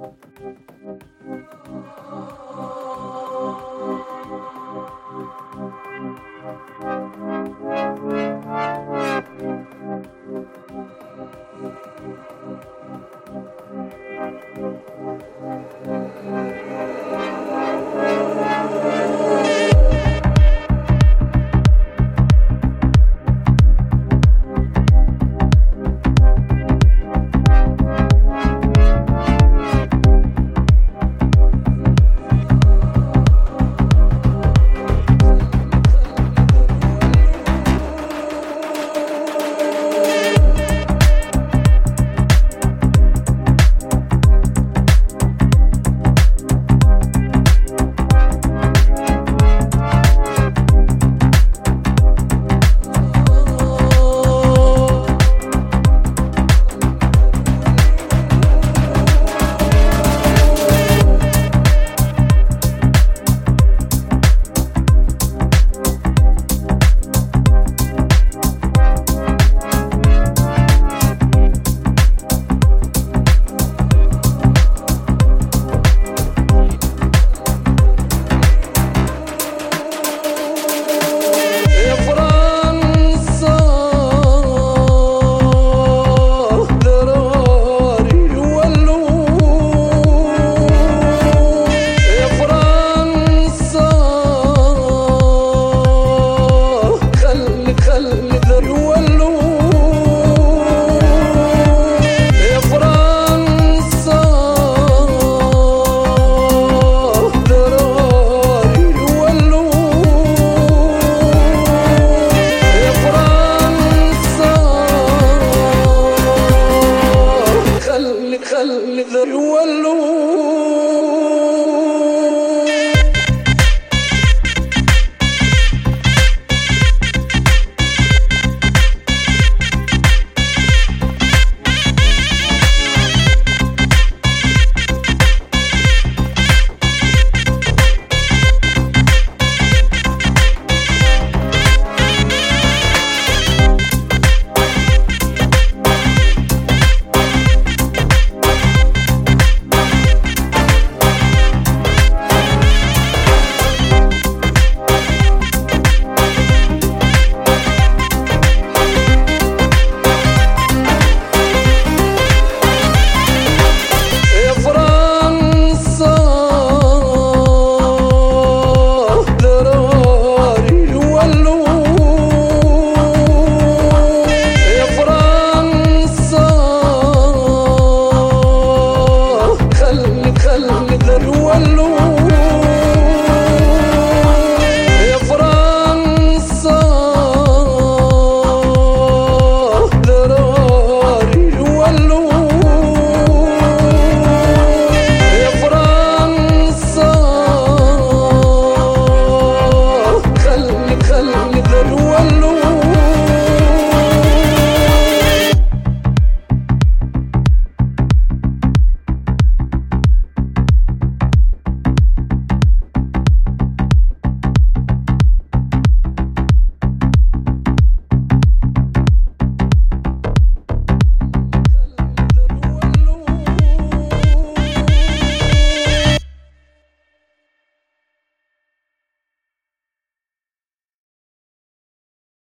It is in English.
Thank you. خلي خلي ذري ولوا